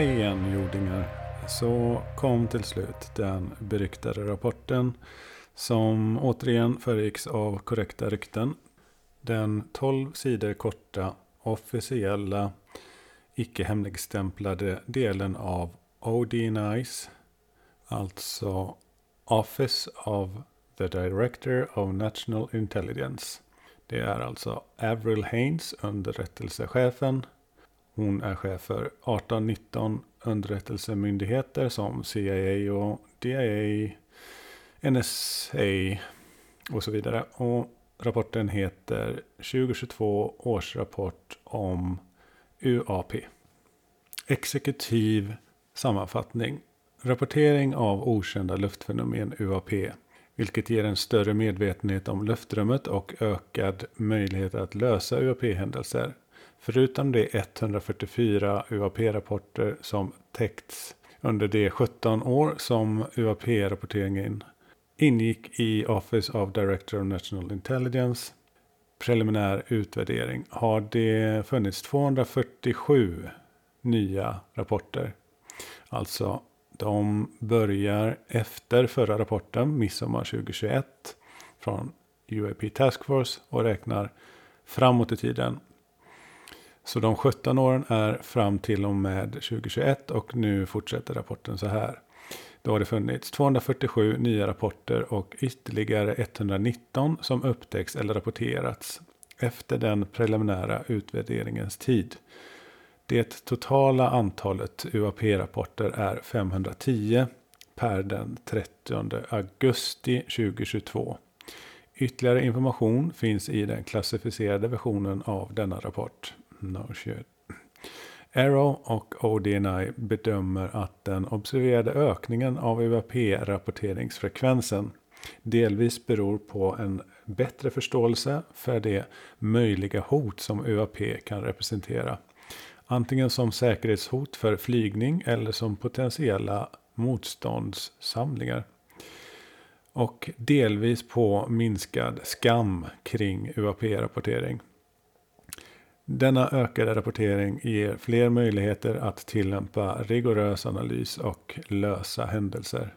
Hej igen jordingar. Så kom till slut den beryktade rapporten som återigen föregicks av korrekta rykten. Den 12 sidor korta officiella icke hemligstämplade delen av ODNIs, alltså Office of the Director of National Intelligence. Det är alltså Avril Haines, underrättelsechefen. Hon är chef för 18-19 underrättelsemyndigheter som CIA och DIA, NSA och så vidare. Och rapporten heter 2022 årsrapport om UAP. Exekutiv sammanfattning. Rapportering av okända luftfenomen UAP. Vilket ger en större medvetenhet om luftrummet och ökad möjlighet att lösa UAP-händelser. Förutom de 144 UAP-rapporter som täckts under de 17 år som UAP-rapporteringen ingick i Office of Director of National Intelligence preliminär utvärdering har det funnits 247 nya rapporter. Alltså de börjar efter förra rapporten, midsommar 2021, från UAP Task Force och räknar framåt i tiden. Så de 17 åren är fram till och med 2021 och nu fortsätter rapporten så här. Då har det funnits 247 nya rapporter och ytterligare 119 som upptäcks eller rapporterats efter den preliminära utvärderingens tid. Det totala antalet UAP-rapporter är 510 per den 30 augusti 2022. Ytterligare information finns i den klassificerade versionen av denna rapport. No shit. Arrow och ODNI bedömer att den observerade ökningen av UAP-rapporteringsfrekvensen delvis beror på en bättre förståelse för det möjliga hot som UAP kan representera. Antingen som säkerhetshot för flygning eller som potentiella motståndssamlingar. Och delvis på minskad skam kring UAP-rapportering. Denna ökade rapportering ger fler möjligheter att tillämpa rigorös analys och lösa händelser.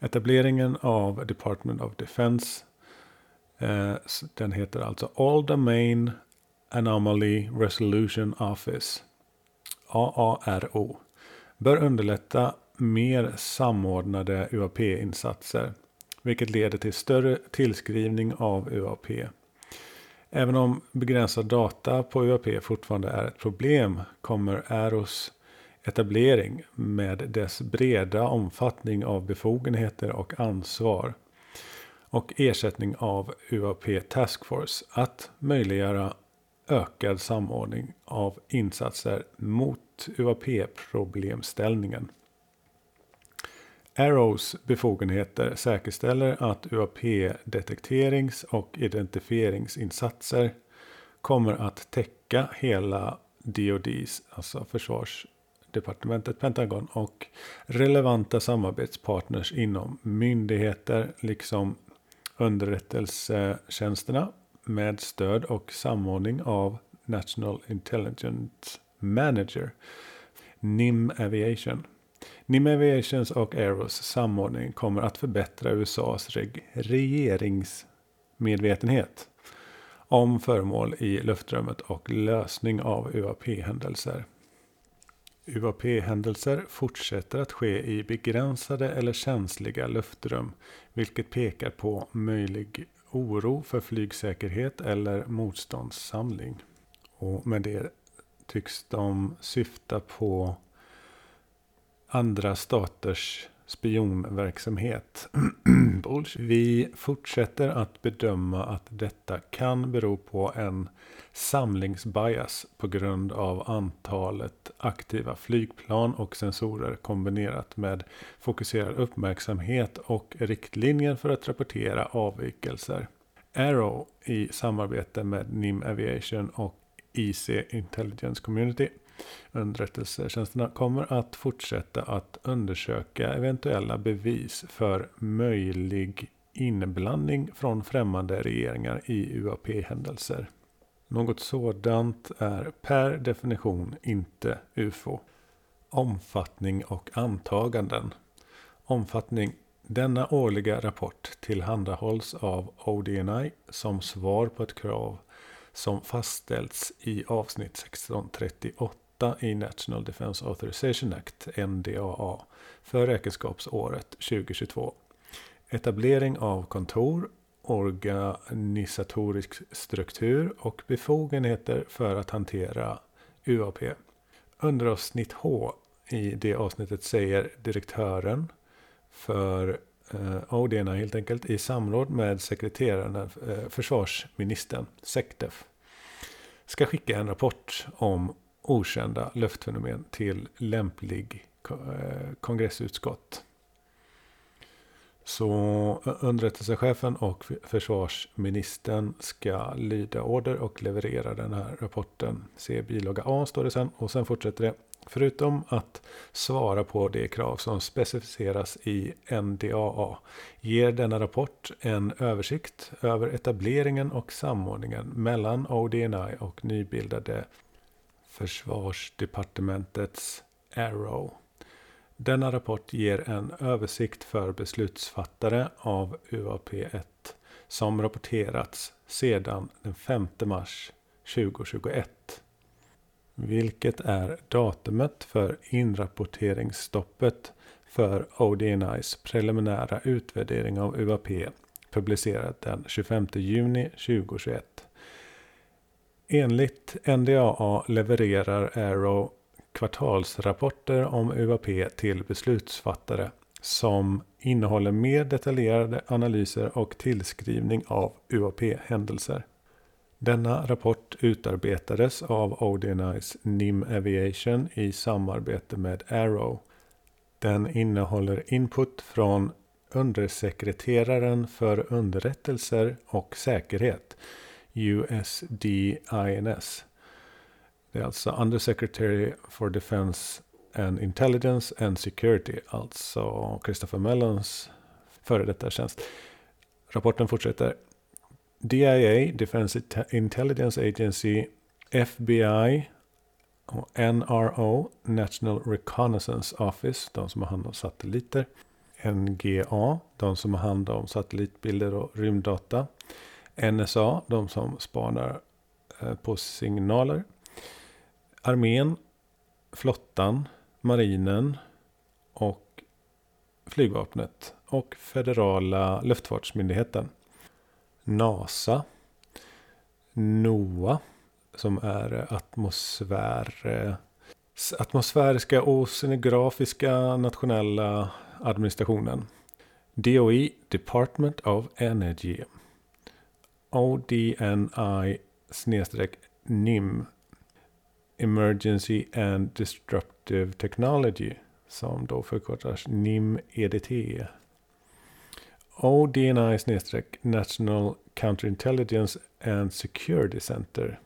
Etableringen av Department of Defense. Eh, den heter alltså All Domain Anomaly Resolution Office. AARO. Bör underlätta mer samordnade UAP-insatser. Vilket leder till större tillskrivning av UAP. Även om begränsad data på UAP fortfarande är ett problem kommer AROS etablering med dess breda omfattning av befogenheter och ansvar och ersättning av UAP Task Force att möjliggöra ökad samordning av insatser mot UAP-problemställningen. Arrows befogenheter säkerställer att UAP-detekterings och identifieringsinsatser kommer att täcka hela DoDs, alltså försvarsdepartementet, Pentagon och relevanta samarbetspartners inom myndigheter liksom underrättelsetjänsterna med stöd och samordning av National Intelligence Manager, NIM Aviation. NIM Aviations och Aeros samordning kommer att förbättra USAs reg regeringsmedvetenhet om föremål i luftrummet och lösning av UAP-händelser. UAP-händelser fortsätter att ske i begränsade eller känsliga luftrum, vilket pekar på möjlig oro för flygsäkerhet eller motståndssamling. Och med det tycks de syfta på andra staters spionverksamhet. Vi fortsätter att bedöma att detta kan bero på en samlingsbias på grund av antalet aktiva flygplan och sensorer kombinerat med fokuserad uppmärksamhet och riktlinjer för att rapportera avvikelser. Arrow i samarbete med NIM Aviation och IC Intelligence Community underrättelsetjänsterna kommer att fortsätta att undersöka eventuella bevis för möjlig inblandning från främmande regeringar i UAP-händelser. Något sådant är per definition inte UFO. Omfattning och antaganden. Omfattning. Denna årliga rapport tillhandahålls av ODNI som svar på ett krav som fastställts i avsnitt 1638 i National Defence Authorization Act, NDAA, för räkenskapsåret 2022. Etablering av kontor, organisatorisk struktur och befogenheter för att hantera UAP. Under avsnitt H i det avsnittet säger direktören för eh, ODNA helt enkelt i samråd med sekreteraren, eh, försvarsministern, SECDEF, ska skicka en rapport om okända luftfenomen till lämplig eh, kongressutskott. Så underrättelsechefen och försvarsministern ska lyda order och leverera den här rapporten. Se bilaga A står det sen och sen fortsätter det. Förutom att svara på de krav som specificeras i NDAA ger denna rapport en översikt över etableringen och samordningen mellan ODNI och nybildade Försvarsdepartementets Arrow. Denna rapport ger en översikt för beslutsfattare av UAP1 som rapporterats sedan den 5 mars 2021. Vilket är datumet för inrapporteringsstoppet för ODNIs preliminära utvärdering av UAP publicerat den 25 juni 2021. Enligt NDAA levererar Arrow kvartalsrapporter om UAP till beslutsfattare som innehåller mer detaljerade analyser och tillskrivning av UAP-händelser. Denna rapport utarbetades av ODNIs NIM Aviation i samarbete med Arrow. Den innehåller input från undersekreteraren för underrättelser och säkerhet, USDINS, det är alltså Undersecretary for Defense and Intelligence and Security, alltså Christopher Mellons före detta tjänst. Rapporten fortsätter. DIA, Defense Intelligence Agency, FBI och NRO, National Reconnaissance Office, de som har hand om satelliter. NGA, de som har hand om satellitbilder och rymddata. NSA, de som spanar eh, på signaler armén, flottan, marinen och flygvapnet och federala luftfartsmyndigheten. NASA, NOAA som är eh, atmosfär, eh, atmosfäriska oceanografiska nationella administrationen. DOE, Department of Energy. ODNI NIM Emergency and Disruptive Technology som då förkortas NIM-EDT. ODNI-National Counterintelligence and Security Center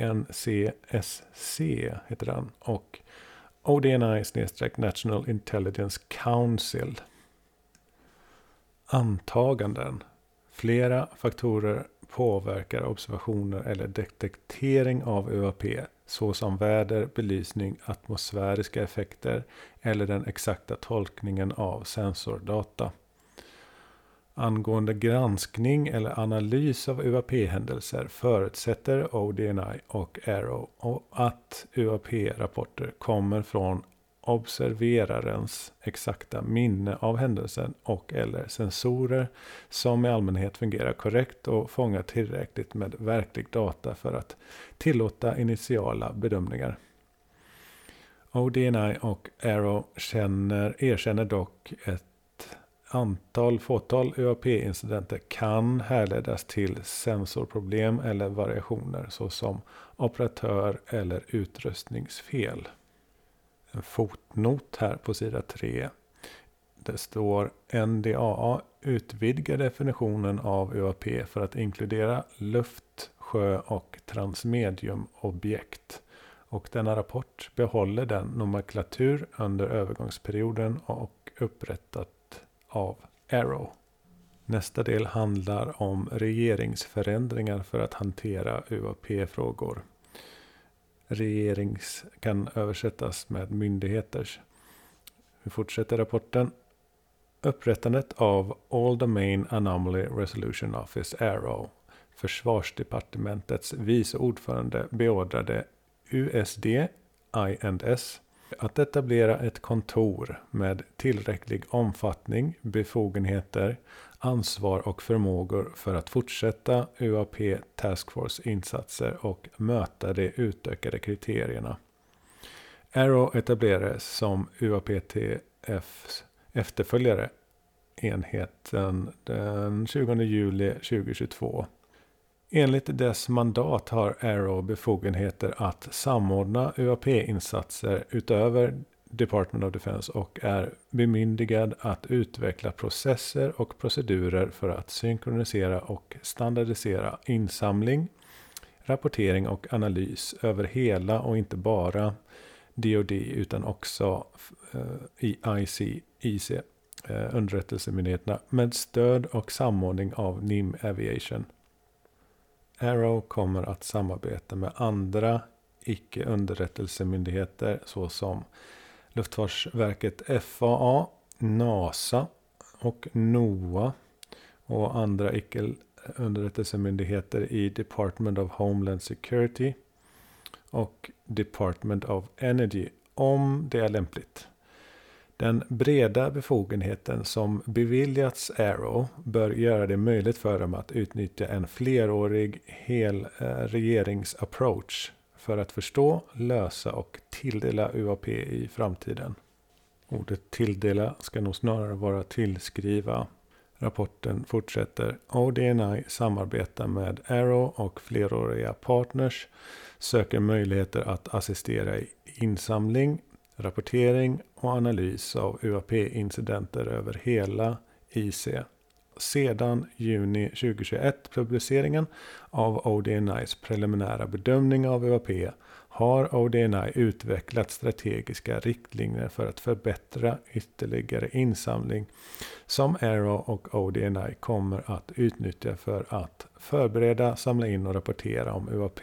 NCSC heter den och ODNI-National Intelligence Council. Antaganden. Flera faktorer påverkar observationer eller detektering av UAP såsom väder, belysning, atmosfäriska effekter eller den exakta tolkningen av sensordata. Angående granskning eller analys av UAP-händelser förutsätter ODNI och Arrow att UAP-rapporter kommer från observerarens exakta minne av händelsen och eller sensorer som i allmänhet fungerar korrekt och fångar tillräckligt med verklig data för att tillåta initiala bedömningar. ODNI och Arrow känner, erkänner dock ett antal fåtal UAP-incidenter kan härledas till sensorproblem eller variationer såsom operatör eller utrustningsfel fotnot här på sida 3. Det står NDAA utvidgar definitionen av UAP för att inkludera luft, sjö och transmediumobjekt. Och denna rapport behåller den nomenklatur under övergångsperioden och upprättat av Arrow. Nästa del handlar om regeringsförändringar för att hantera UAP-frågor regerings kan översättas med myndigheters. Vi fortsätter rapporten. Upprättandet av All Domain Anomaly Resolution Office Arrow, Försvarsdepartementets vice ordförande beordrade USD INS att etablera ett kontor med tillräcklig omfattning, befogenheter, ansvar och förmågor för att fortsätta UAP Task Force insatser och möta de utökade kriterierna. Arrow etablerades som UAPTFs efterföljare enheten den 20 juli 2022 Enligt dess mandat har Arrow befogenheter att samordna UAP-insatser utöver Department of Defense och är bemyndigad att utveckla processer och procedurer för att synkronisera och standardisera insamling, rapportering och analys över hela och inte bara DoD utan också eh, i IC, IC eh, underrättelsemyndigheterna med stöd och samordning av NIM Aviation. Arrow kommer att samarbeta med andra icke underrättelsemyndigheter såsom Luftfartsverket FAA, NASA och NOA och andra icke underrättelsemyndigheter i Department of Homeland Security och Department of Energy om det är lämpligt. Den breda befogenheten som beviljats Arrow bör göra det möjligt för dem att utnyttja en flerårig hel eh, regeringsapproach för att förstå, lösa och tilldela UAP i framtiden. Ordet tilldela ska nog snarare vara tillskriva. Rapporten fortsätter. ODNI samarbetar med Arrow och fleråriga partners söker möjligheter att assistera i insamling, rapportering och analys av UAP-incidenter över hela IC. Sedan juni 2021 publiceringen av ODNIs preliminära bedömning av UAP har ODNI utvecklat strategiska riktlinjer för att förbättra ytterligare insamling som Aero och ODNI kommer att utnyttja för att förbereda, samla in och rapportera om UAP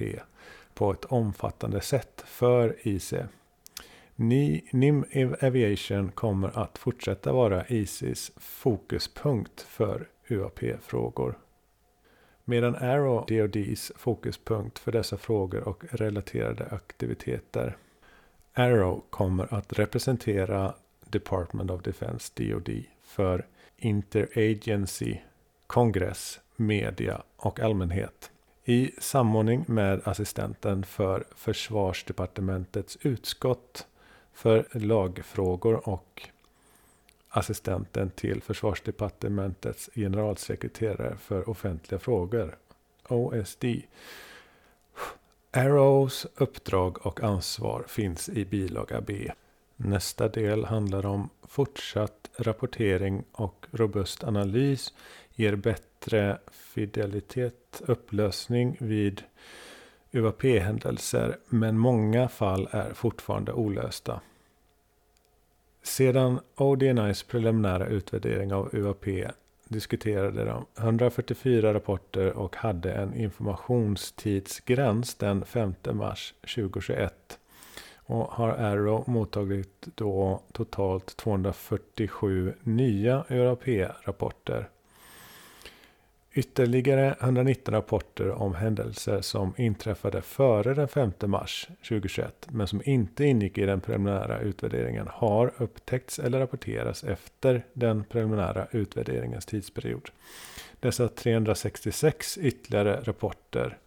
på ett omfattande sätt för IC. NIM Aviation kommer att fortsätta vara ICs fokuspunkt för UAP-frågor. Medan Arrow DoDs fokuspunkt för dessa frågor och relaterade aktiviteter. Arrow kommer att representera Department of Defense DoD för Interagency, kongress, media och allmänhet. I samordning med assistenten för försvarsdepartementets utskott för lagfrågor och assistenten till försvarsdepartementets generalsekreterare för offentliga frågor, OSD. Arrows uppdrag och ansvar finns i bilaga B. Nästa del handlar om fortsatt rapportering och robust analys ger bättre fidelitet, upplösning vid UAP-händelser, men många fall är fortfarande olösta. Sedan ODNIs preliminära utvärdering av UAP diskuterade de 144 rapporter och hade en informationstidsgräns den 5 mars 2021. Och har Arrow mottagit då totalt 247 nya UAP-rapporter. Ytterligare 119 rapporter om händelser som inträffade före den 5 mars 2021 men som inte ingick i den preliminära utvärderingen har upptäckts eller rapporterats efter den preliminära utvärderingens tidsperiod. Dessa 366 ytterligare rapporter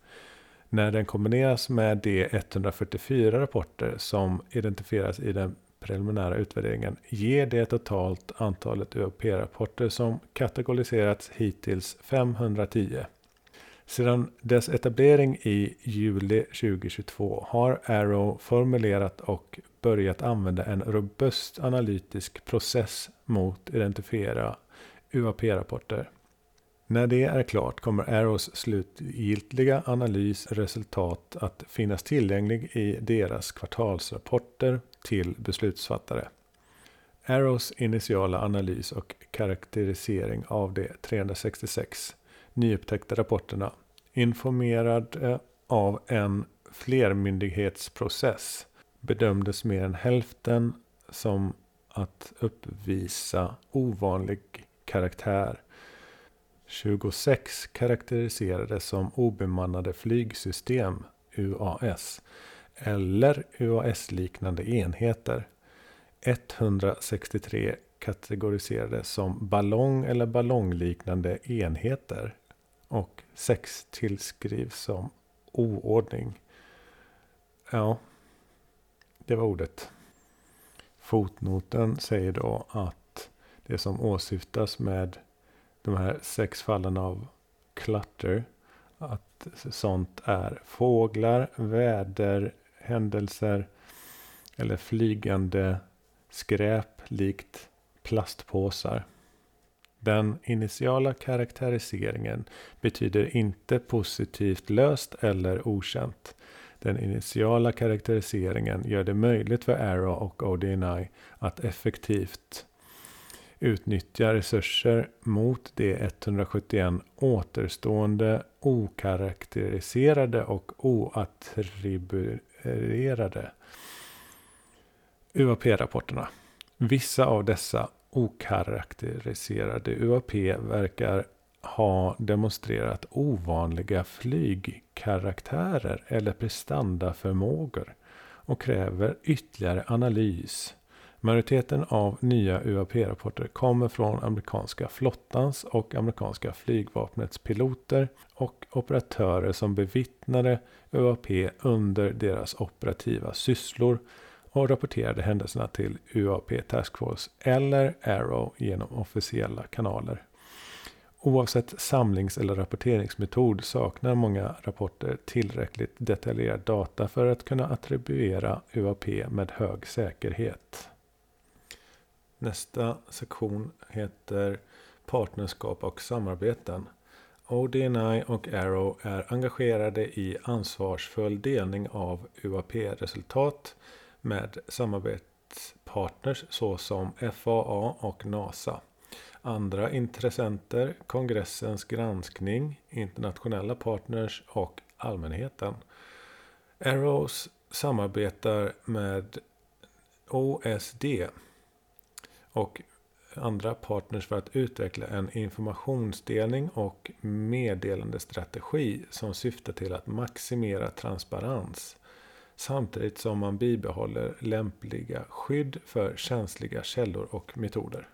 när den kombineras med de 144 rapporter som identifieras i den preliminära utvärderingen ger det totalt antalet UAP-rapporter som kategoriserats hittills 510. Sedan dess etablering i juli 2022 har Arrow formulerat och börjat använda en robust analytisk process mot identifiera UAP-rapporter. När det är klart kommer Arrows slutgiltiga analysresultat att finnas tillgänglig i deras kvartalsrapporter till beslutsfattare. Arrows initiala analys och karaktärisering av de 366 nyupptäckta rapporterna informerad av en flermyndighetsprocess bedömdes mer än hälften som att uppvisa ovanlig karaktär. 26 karaktäriserades som obemannade flygsystem, UAS, eller UAS-liknande enheter. 163 kategoriserades som ballong eller ballongliknande enheter och 6 tillskrivs som oordning. Ja, det var ordet. Fotnoten säger då att det som åsyftas med de här sex fallen av clutter, att sånt är fåglar, väder, Händelser eller flygande skräp likt plastpåsar. Den initiala karaktäriseringen betyder inte positivt löst eller okänt. Den initiala karaktäriseringen gör det möjligt för Arrow och ODNI att effektivt utnyttja resurser mot de 171 återstående okaraktäriserade och oattribuerade UAP-rapporterna. Vissa av dessa okaraktäriserade UAP verkar ha demonstrerat ovanliga flygkaraktärer eller prestandaförmågor och kräver ytterligare analys. Majoriteten av nya UAP-rapporter kommer från amerikanska flottans och amerikanska flygvapnets piloter och operatörer som bevittnade UAP under deras operativa sysslor och rapporterade händelserna till UAP Task Force eller Arrow genom officiella kanaler. Oavsett samlings eller rapporteringsmetod saknar många rapporter tillräckligt detaljerad data för att kunna attribuera UAP med hög säkerhet. Nästa sektion heter Partnerskap och samarbeten. ODNI och Arrow är engagerade i ansvarsfull delning av UAP-resultat med samarbetspartners såsom FAA och NASA. Andra intressenter, kongressens granskning, internationella partners och allmänheten. Arrows samarbetar med OSD och andra partners för att utveckla en informationsdelning och meddelandestrategi som syftar till att maximera transparens samtidigt som man bibehåller lämpliga skydd för känsliga källor och metoder.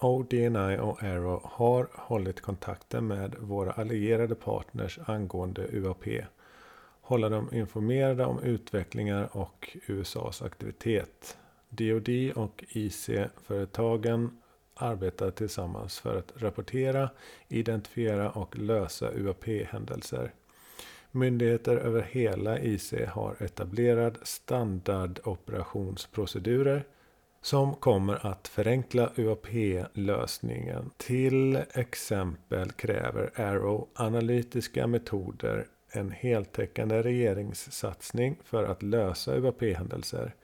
ODNI och Arrow har hållit kontakten med våra allierade partners angående UAP, hålla dem informerade om utvecklingar och USAs aktivitet. DoD och IC-företagen arbetar tillsammans för att rapportera, identifiera och lösa UAP-händelser. Myndigheter över hela IC har etablerad standardoperationsprocedurer som kommer att förenkla UAP-lösningen. Till exempel kräver Arrow analytiska metoder en heltäckande regeringssatsning för att lösa UAP-händelser,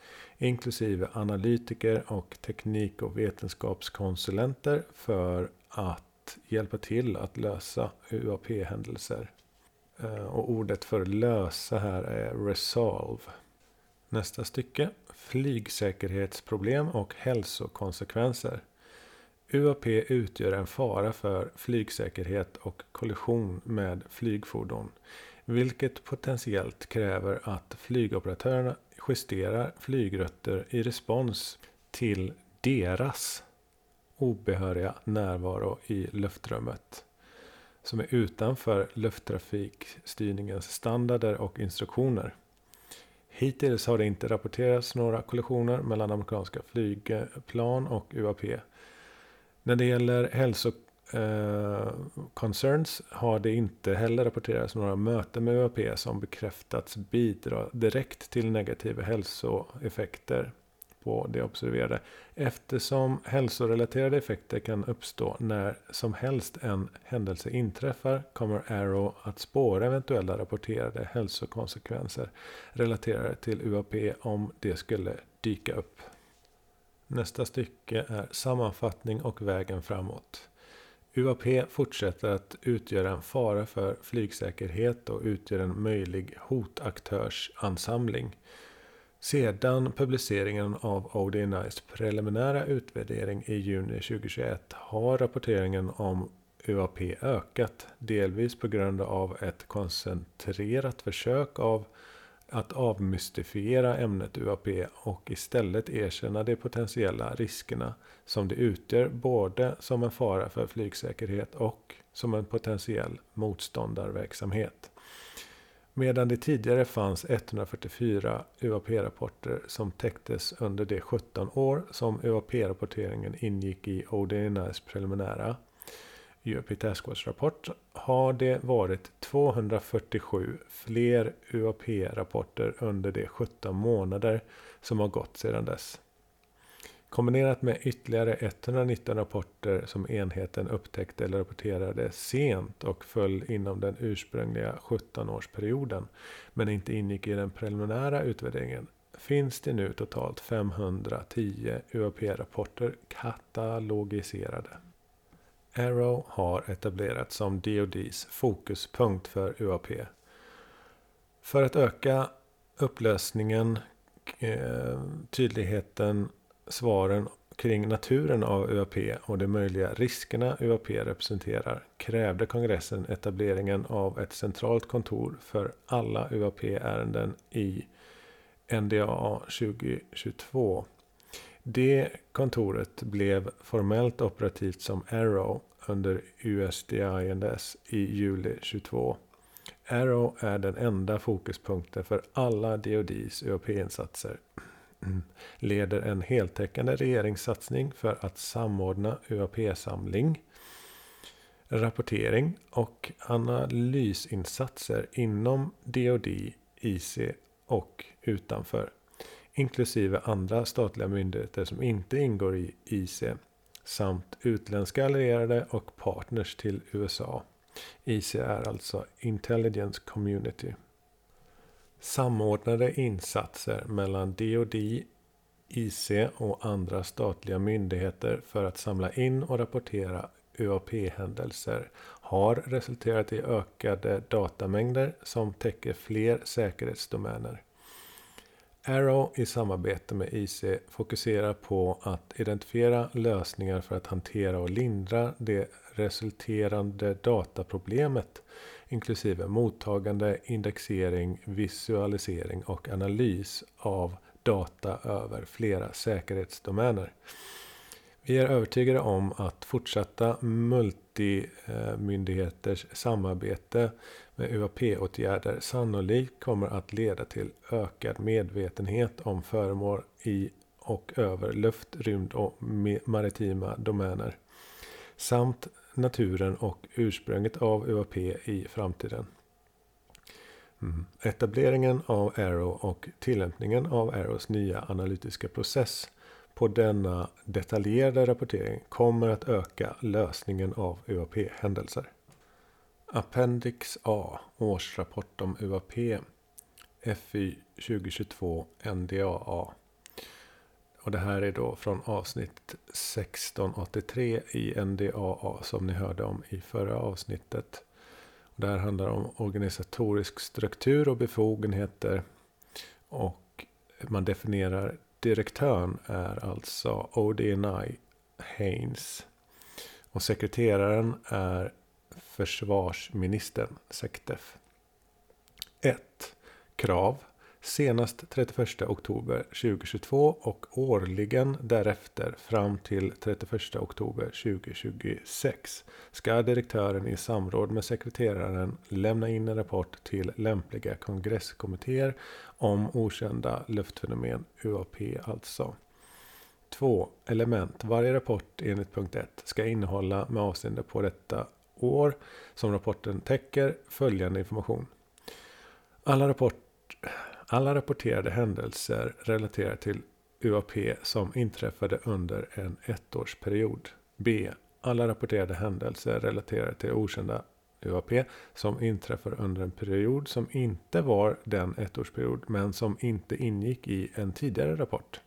inklusive analytiker och teknik och vetenskapskonsulenter för att hjälpa till att lösa UAP-händelser. Eh, och ordet för lösa här är resolve. Nästa stycke. Flygsäkerhetsproblem och hälsokonsekvenser. UAP utgör en fara för flygsäkerhet och kollision med flygfordon. Vilket potentiellt kräver att flygoperatörerna justerar flygrutter i respons till deras obehöriga närvaro i luftrummet som är utanför lufttrafikstyrningens standarder och instruktioner. Hittills har det inte rapporterats några kollisioner mellan amerikanska flygplan och UAP. När det gäller hälsokoncerns eh, har det inte heller rapporterats några möten med UAP som bekräftats bidra direkt till negativa hälsoeffekter på det observerade. Eftersom hälsorelaterade effekter kan uppstå när som helst en händelse inträffar kommer Arrow att spåra eventuella rapporterade hälsokonsekvenser relaterade till UAP om det skulle dyka upp. Nästa stycke är sammanfattning och vägen framåt. UAP fortsätter att utgöra en fara för flygsäkerhet och utgör en möjlig hotaktörsansamling. Sedan publiceringen av ODNIs preliminära utvärdering i juni 2021 har rapporteringen om UAP ökat, delvis på grund av ett koncentrerat försök av att avmystifiera ämnet UAP och istället erkänna de potentiella riskerna som det utgör både som en fara för flygsäkerhet och som en potentiell motståndarverksamhet. Medan det tidigare fanns 144 UAP-rapporter som täcktes under de 17 år som UAP-rapporteringen ingick i ODNRs preliminära i Task rapport har det varit 247 fler UAP-rapporter under de 17 månader som har gått sedan dess. Kombinerat med ytterligare 119 rapporter som enheten upptäckte eller rapporterade sent och föll inom den ursprungliga 17-årsperioden men inte ingick i den preliminära utvärderingen finns det nu totalt 510 UAP-rapporter katalogiserade. Arrow har etablerats som DoDs fokuspunkt för UAP. För att öka upplösningen, eh, tydligheten, svaren kring naturen av UAP och de möjliga riskerna UAP representerar krävde kongressen etableringen av ett centralt kontor för alla UAP-ärenden i NDAA 2022 det kontoret blev formellt operativt som Arrow under USDINS i juli 22. Arrow är den enda fokuspunkten för alla DoDs UAP-insatser. Leder en heltäckande regeringssatsning för att samordna UAP-samling, rapportering och analysinsatser inom DoD, IC och utanför inklusive andra statliga myndigheter som inte ingår i IC samt utländska allierade och partners till USA. IC är alltså Intelligence Community. Samordnade insatser mellan DoD, IC och andra statliga myndigheter för att samla in och rapportera UAP-händelser har resulterat i ökade datamängder som täcker fler säkerhetsdomäner. Arrow i samarbete med IC fokuserar på att identifiera lösningar för att hantera och lindra det resulterande dataproblemet inklusive mottagande, indexering, visualisering och analys av data över flera säkerhetsdomäner. Vi är övertygade om att fortsatta multimyndigheters samarbete med UAP-åtgärder sannolikt kommer att leda till ökad medvetenhet om föremål i och över luft, rymd och maritima domäner. Samt naturen och ursprunget av UAP i framtiden. Mm. Etableringen av Arrow och tillämpningen av Arrows nya analytiska process på denna detaljerade rapportering kommer att öka lösningen av UAP-händelser. Appendix A Årsrapport om UAP FY 2022 NDAA och det här är då från avsnitt 1683 i NDAA som ni hörde om i förra avsnittet. Det här handlar om organisatorisk struktur och befogenheter. Och man definierar direktören är alltså ODNI Haynes. Och sekreteraren är försvarsministern Sektef. 1. Krav. Senast 31 oktober 2022 och årligen därefter fram till 31 oktober 2026 ska direktören i samråd med sekreteraren lämna in en rapport till lämpliga kongresskommittéer om okända luftfenomen, UAP alltså. 2. Element. Varje rapport enligt punkt 1 ska innehålla med avseende på detta år som rapporten täcker följande information. Alla, rapporter alla rapporterade händelser relaterar till UAP som inträffade under en ettårsperiod. B. Alla rapporterade händelser relaterar till okända UAP som inträffar under en period som inte var den ettårsperiod men som inte ingick i en tidigare rapport.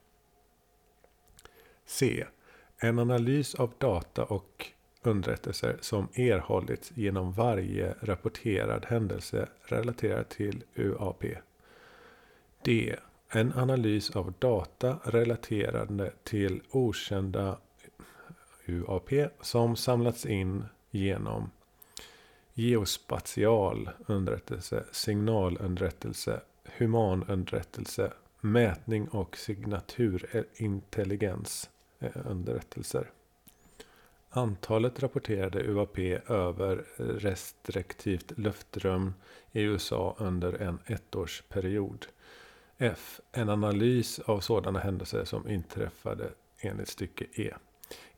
C. En analys av data och underrättelser som erhållits genom varje rapporterad händelse relaterad till UAP. D. En analys av data relaterade till okända UAP som samlats in genom geospatial underrättelse, signalunderrättelse, humanunderrättelse, mätning och signaturintelligens eh, underrättelser. Antalet rapporterade UAP över restriktivt luftrum i USA under en ettårsperiod. F. En analys av sådana händelser som inträffade enligt stycke E.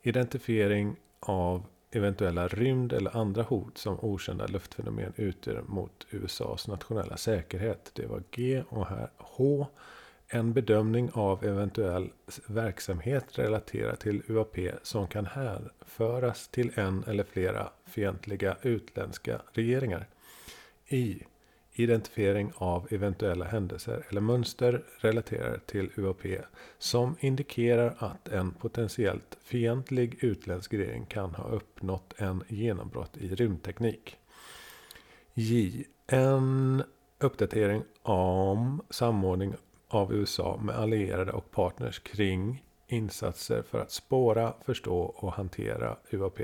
Identifiering av eventuella rymd eller andra hot som okända luftfenomen utgör mot USAs nationella säkerhet. Det var G och här H. En bedömning av eventuell verksamhet relaterad till UAP som kan härföras till en eller flera fientliga utländska regeringar. I. Identifiering av eventuella händelser eller mönster relaterade till UAP som indikerar att en potentiellt fientlig utländsk regering kan ha uppnått en genombrott i rymdteknik. J. En uppdatering om samordning av USA med allierade och partners kring insatser för att spåra, förstå och hantera UAP.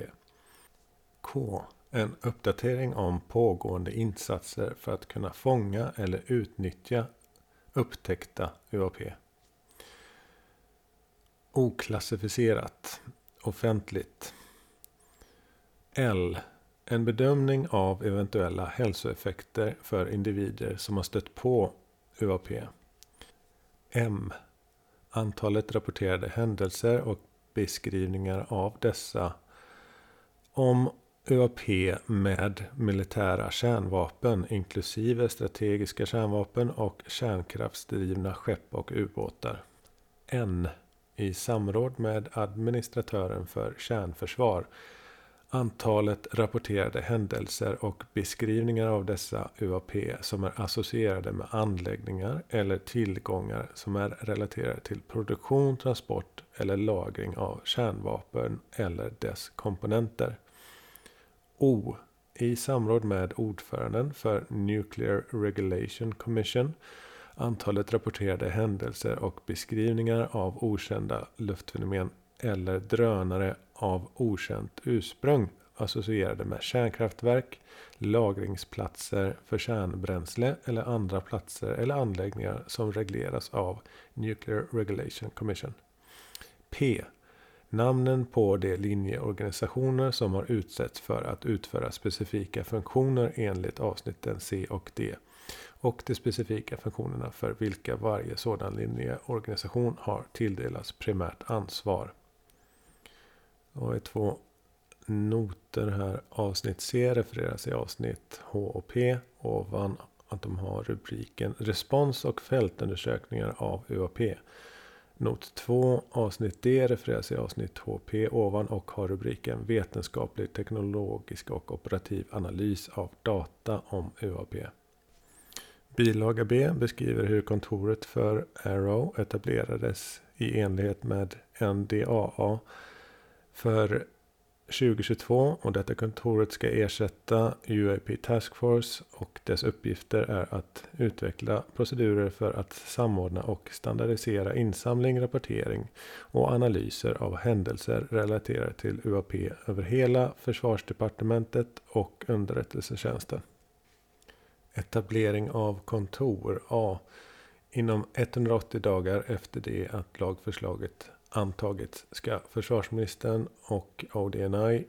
K. En uppdatering om pågående insatser för att kunna fånga eller utnyttja upptäckta UAP. Oklassificerat. Offentligt. L. En bedömning av eventuella hälsoeffekter för individer som har stött på UAP. M. Antalet rapporterade händelser och beskrivningar av dessa. Om ÖAP med militära kärnvapen inklusive strategiska kärnvapen och kärnkraftsdrivna skepp och ubåtar. N. I samråd med administratören för kärnförsvar antalet rapporterade händelser och beskrivningar av dessa UAP som är associerade med anläggningar eller tillgångar som är relaterade till produktion, transport eller lagring av kärnvapen eller dess komponenter. O. I samråd med ordföranden för Nuclear Regulation Commission antalet rapporterade händelser och beskrivningar av okända luftfenomen eller drönare av okänt ursprung associerade med kärnkraftverk, lagringsplatser för kärnbränsle eller andra platser eller anläggningar som regleras av Nuclear Regulation Commission. P. Namnen på de linjeorganisationer som har utsetts för att utföra specifika funktioner enligt avsnitten C och D. Och de specifika funktionerna för vilka varje sådan linjeorganisation har tilldelats primärt ansvar. Och i två noter här. Avsnitt C refereras i avsnitt H och P. Ovan att de har rubriken Respons och fältundersökningar av UAP. Not 2 avsnitt D refereras i avsnitt HP ovan och har rubriken Vetenskaplig, teknologisk och operativ analys av data om UAP. Bilaga B beskriver hur kontoret för Arrow etablerades i enlighet med NDAA för 2022 och detta kontoret ska ersätta UAP Task Force och dess uppgifter är att utveckla procedurer för att samordna och standardisera insamling, rapportering och analyser av händelser relaterade till UAP över hela försvarsdepartementet och underrättelsetjänsten. Etablering av kontor A. Inom 180 dagar efter det att lagförslaget antagits ska försvarsministern och ODNI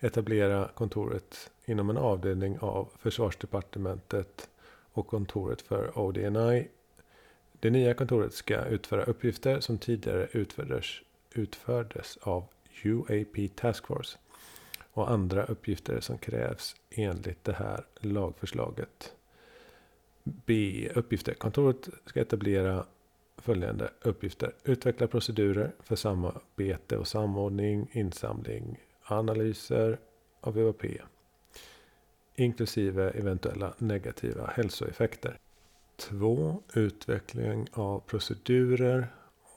etablera kontoret inom en avdelning av försvarsdepartementet och kontoret för ODNI. Det nya kontoret ska utföra uppgifter som tidigare utfördes, utfördes av UAP Task Force och andra uppgifter som krävs enligt det här lagförslaget. B. Uppgifter. Kontoret ska etablera följande uppgifter. Utveckla procedurer för samarbete och samordning, insamling, analyser av EVP. Inklusive eventuella negativa hälsoeffekter. 2. Utveckling av procedurer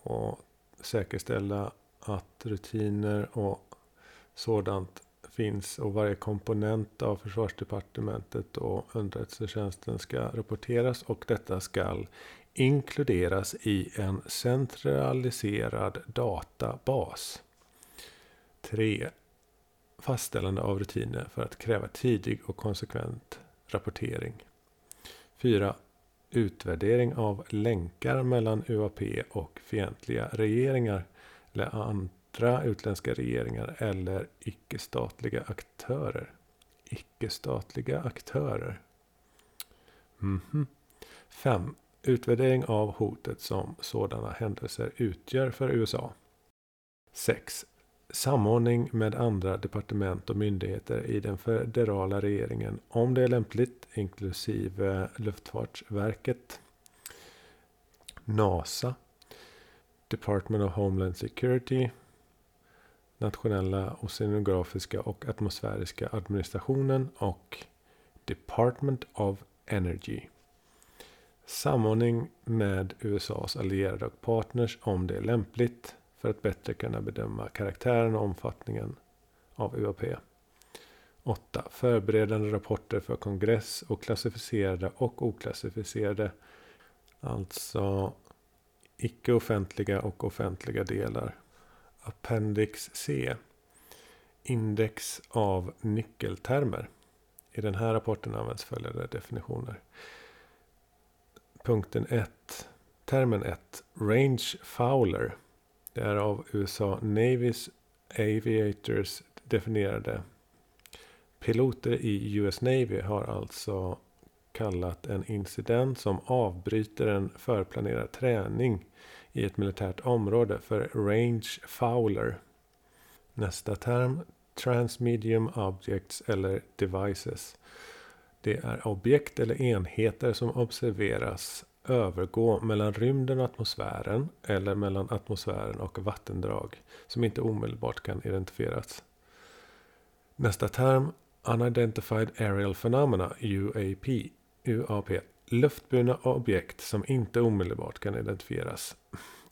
och säkerställa att rutiner och sådant finns och varje komponent av försvarsdepartementet och underrättelsetjänsten ska rapporteras och detta ska inkluderas i en centraliserad databas. 3. Fastställande av rutiner för att kräva tidig och konsekvent rapportering. 4. Utvärdering av länkar mellan UAP och fientliga regeringar eller andra utländska regeringar eller icke-statliga aktörer. Icke-statliga aktörer. Mm 5. Utvärdering av hotet som sådana händelser utgör för USA. 6. Samordning med andra departement och myndigheter i den federala regeringen om det är lämpligt, inklusive Luftfartsverket, NASA, Department of Homeland Security, Nationella oceanografiska och atmosfäriska administrationen och Department of Energy. Samordning med USAs allierade och partners om det är lämpligt för att bättre kunna bedöma karaktären och omfattningen av UAP. 8. Förberedande rapporter för kongress och klassificerade och oklassificerade. Alltså icke offentliga och offentliga delar. Appendix C. Index av nyckeltermer. I den här rapporten används följande definitioner. Punkten 1. Termen 1. Range Fowler. Det är av USA Navys Aviators definierade. Piloter i US Navy har alltså kallat en incident som avbryter en förplanerad träning i ett militärt område för range fowler. Nästa term transmedium objects eller devices. Det är objekt eller enheter som observeras övergå mellan rymden och atmosfären eller mellan atmosfären och vattendrag som inte omedelbart kan identifieras. Nästa term Unidentified Aerial Phenomena UAP, UAP luftburna objekt som inte omedelbart kan identifieras.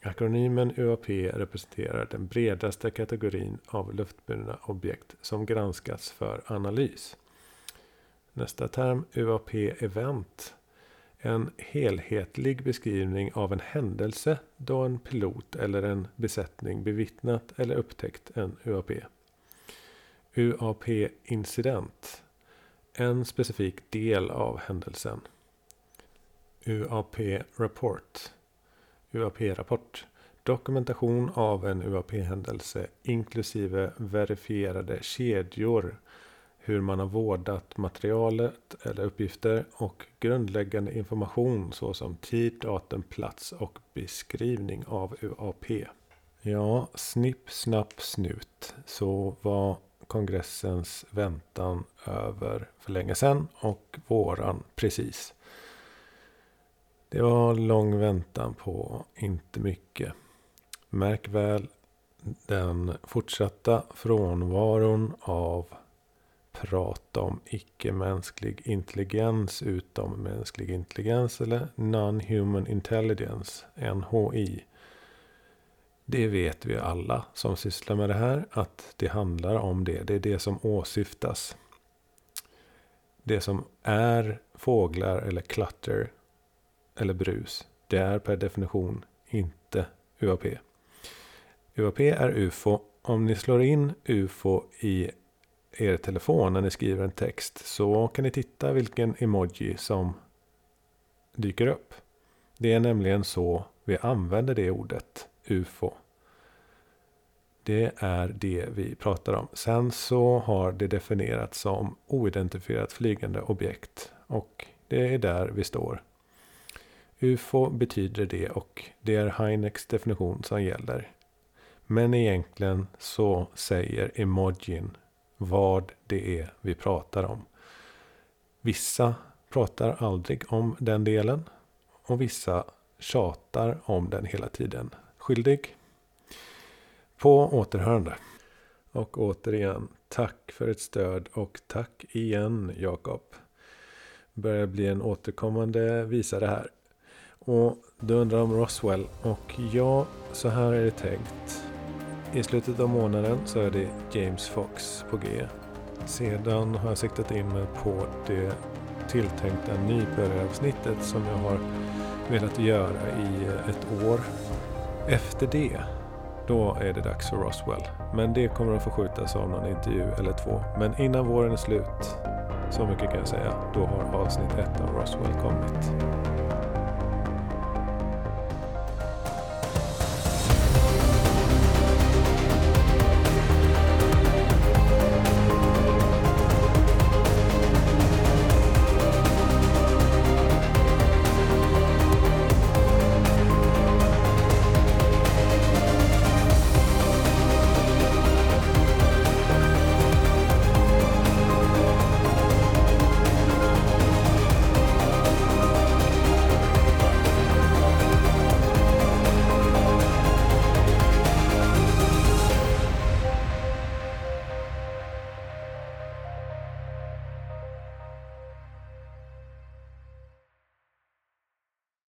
Akronymen UAP representerar den bredaste kategorin av luftburna objekt som granskats för analys. Nästa term UAP Event en helhetlig beskrivning av en händelse då en pilot eller en besättning bevittnat eller upptäckt en UAP. UAP-incident. En specifik del av händelsen. UAP-rapport. UAP-rapport. Dokumentation av en UAP-händelse inklusive verifierade kedjor hur man har vårdat materialet eller uppgifter och grundläggande information såsom tid, datum, plats och beskrivning av UAP. Ja, snipp, snapp, snut. Så var kongressens väntan över för länge sedan och våran precis. Det var lång väntan på inte mycket. Märk väl den fortsatta frånvaron av prata om icke-mänsklig intelligens utom mänsklig intelligens eller Non-Human Intelligence, NHI. Det vet vi alla som sysslar med det här att det handlar om det. Det är det som åsyftas. Det som är fåglar eller klatter eller brus. Det är per definition inte UAP. UAP är UFO. Om ni slår in UFO i er telefon när ni skriver en text så kan ni titta vilken emoji som dyker upp. Det är nämligen så vi använder det ordet, UFO. Det är det vi pratar om. Sen så har det definierats som oidentifierat flygande objekt. Och det är där vi står. UFO betyder det och det är Heinecks definition som gäller. Men egentligen så säger emojin vad det är vi pratar om. Vissa pratar aldrig om den delen och vissa tjatar om den hela tiden. Skyldig. På återhörande. Och återigen, tack för ett stöd och tack igen Jakob. Börjar bli en återkommande visare här. Och du undrar om Roswell och ja, så här är det tänkt. I slutet av månaden så är det James Fox på G. Sedan har jag siktat in mig på det tilltänkta nybörjaravsnittet som jag har velat göra i ett år. Efter det, då är det dags för Roswell. Men det kommer att förskjutas av någon intervju eller två. Men innan våren är slut, så mycket kan jag säga, då har avsnitt ett av Roswell kommit.